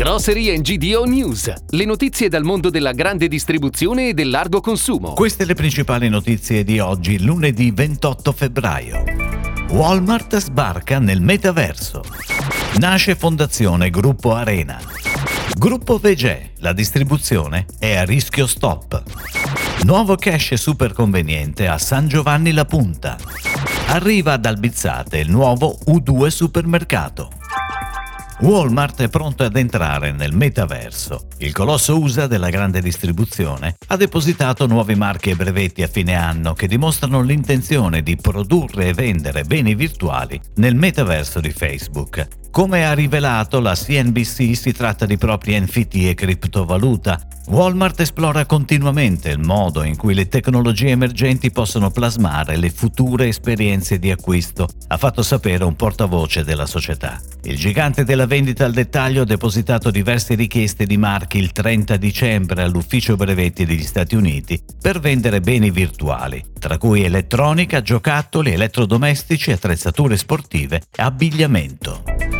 Grocery GDO News, le notizie dal mondo della grande distribuzione e del largo consumo. Queste le principali notizie di oggi, lunedì 28 febbraio. Walmart sbarca nel metaverso. Nasce Fondazione Gruppo Arena. Gruppo Vegè, la distribuzione è a rischio stop. Nuovo cash super conveniente a San Giovanni La Punta. Arriva ad Albizzate il nuovo U2 supermercato. Walmart è pronto ad entrare nel metaverso. Il colosso USA della grande distribuzione ha depositato nuovi marchi e brevetti a fine anno che dimostrano l'intenzione di produrre e vendere beni virtuali nel metaverso di Facebook. Come ha rivelato la CNBC si tratta di propri NFT e criptovaluta. Walmart esplora continuamente il modo in cui le tecnologie emergenti possono plasmare le future esperienze di acquisto, ha fatto sapere un portavoce della società. Il gigante della vendita al dettaglio ha depositato diverse richieste di marchi il 30 dicembre all'Ufficio Brevetti degli Stati Uniti per vendere beni virtuali, tra cui elettronica, giocattoli, elettrodomestici, attrezzature sportive e abbigliamento.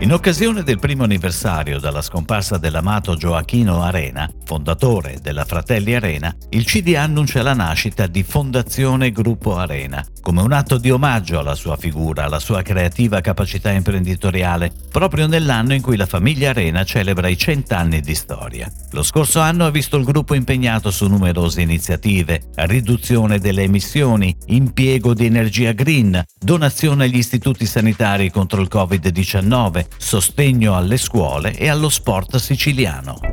In occasione del primo anniversario dalla scomparsa dell'amato Gioachino Arena, fondatore della Fratelli Arena, il CD annuncia la nascita di Fondazione Gruppo Arena, come un atto di omaggio alla sua figura, alla sua creativa capacità imprenditoriale, proprio nell'anno in cui la famiglia Arena celebra i cent'anni di storia. Lo scorso anno ha visto il gruppo impegnato su numerose iniziative, riduzione delle emissioni, impiego di energia green, donazione agli istituti sanitari contro il Covid-19, sostegno alle scuole e allo sport siciliano.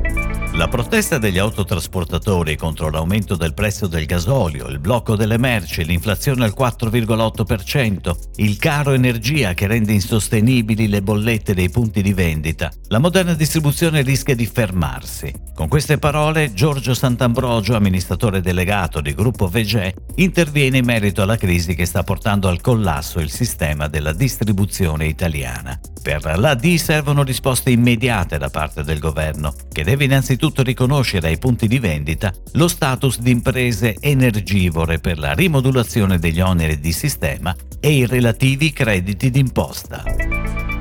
La protesta degli autotrasportatori contro l'aumento del prezzo del gasolio, il blocco delle merci, l'inflazione al 4,8%, il caro energia che rende insostenibili le bollette dei punti di vendita, la moderna distribuzione rischia di fermarsi. Con queste parole Giorgio Sant'Ambrogio, amministratore delegato di Gruppo Vegè, interviene in merito alla crisi che sta portando al collasso il sistema della distribuzione italiana. Per l'AD servono risposte immediate da parte del governo, che deve innanzitutto riconoscere ai punti di vendita lo status di imprese energivore per la rimodulazione degli oneri di sistema e i relativi crediti d'imposta.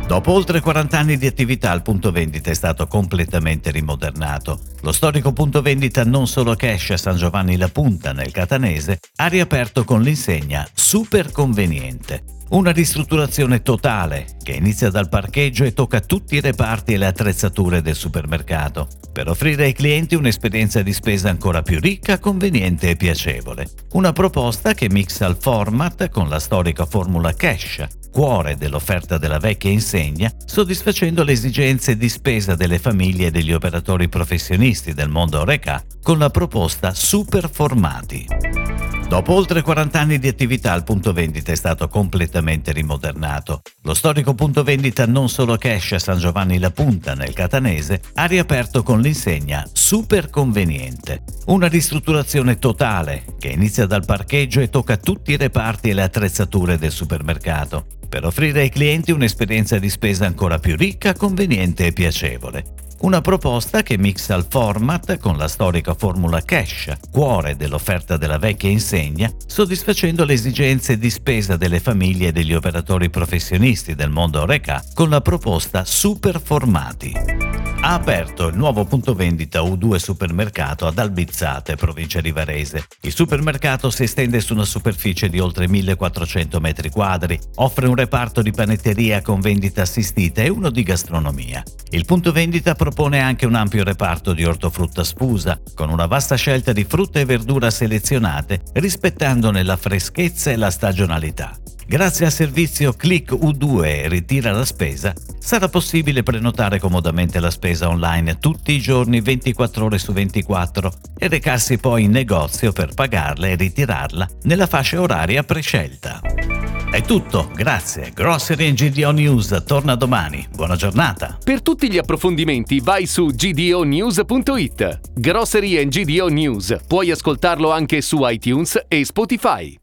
Dopo oltre 40 anni di attività il punto vendita è stato completamente rimodernato. Lo storico punto vendita non solo cash a San Giovanni La Punta nel Catanese ha riaperto con l'insegna Super Conveniente, una ristrutturazione totale che inizia dal parcheggio e tocca tutti i reparti e le attrezzature del supermercato, per offrire ai clienti un'esperienza di spesa ancora più ricca, conveniente e piacevole. Una proposta che mixa il format con la storica formula cash, cuore dell'offerta della vecchia insegna, soddisfacendo le esigenze di spesa delle famiglie e degli operatori professionisti del mondo Oreca con la proposta Super Formati. Dopo oltre 40 anni di attività il punto vendita è stato completamente rimodernato. Lo storico punto vendita non solo cash a San Giovanni La Punta nel Catanese ha riaperto con l'insegna Super Conveniente, una ristrutturazione totale che inizia dal parcheggio e tocca tutti i reparti e le attrezzature del supermercato, per offrire ai clienti un'esperienza di spesa ancora più ricca, conveniente e piacevole. Una proposta che mixa il format con la storica formula cash, cuore dell'offerta della vecchia insegna, soddisfacendo le esigenze di spesa delle famiglie e degli operatori professionisti del mondo Oreca con la proposta Super Formati ha aperto il nuovo punto vendita U2 Supermercato ad Albizzate, provincia di Varese. Il supermercato si estende su una superficie di oltre 1400 metri quadri, offre un reparto di panetteria con vendita assistita e uno di gastronomia. Il punto vendita propone anche un ampio reparto di ortofrutta sfusa, con una vasta scelta di frutta e verdura selezionate, rispettandone la freschezza e la stagionalità. Grazie al servizio Click U2 Ritira la spesa, sarà possibile prenotare comodamente la spesa online tutti i giorni 24 ore su 24 e recarsi poi in negozio per pagarla e ritirarla nella fascia oraria prescelta. È tutto, grazie. Grocery GDO News torna domani. Buona giornata. Per tutti gli approfondimenti vai su gdonews.it. Grocery GDO News. Puoi ascoltarlo anche su iTunes e Spotify.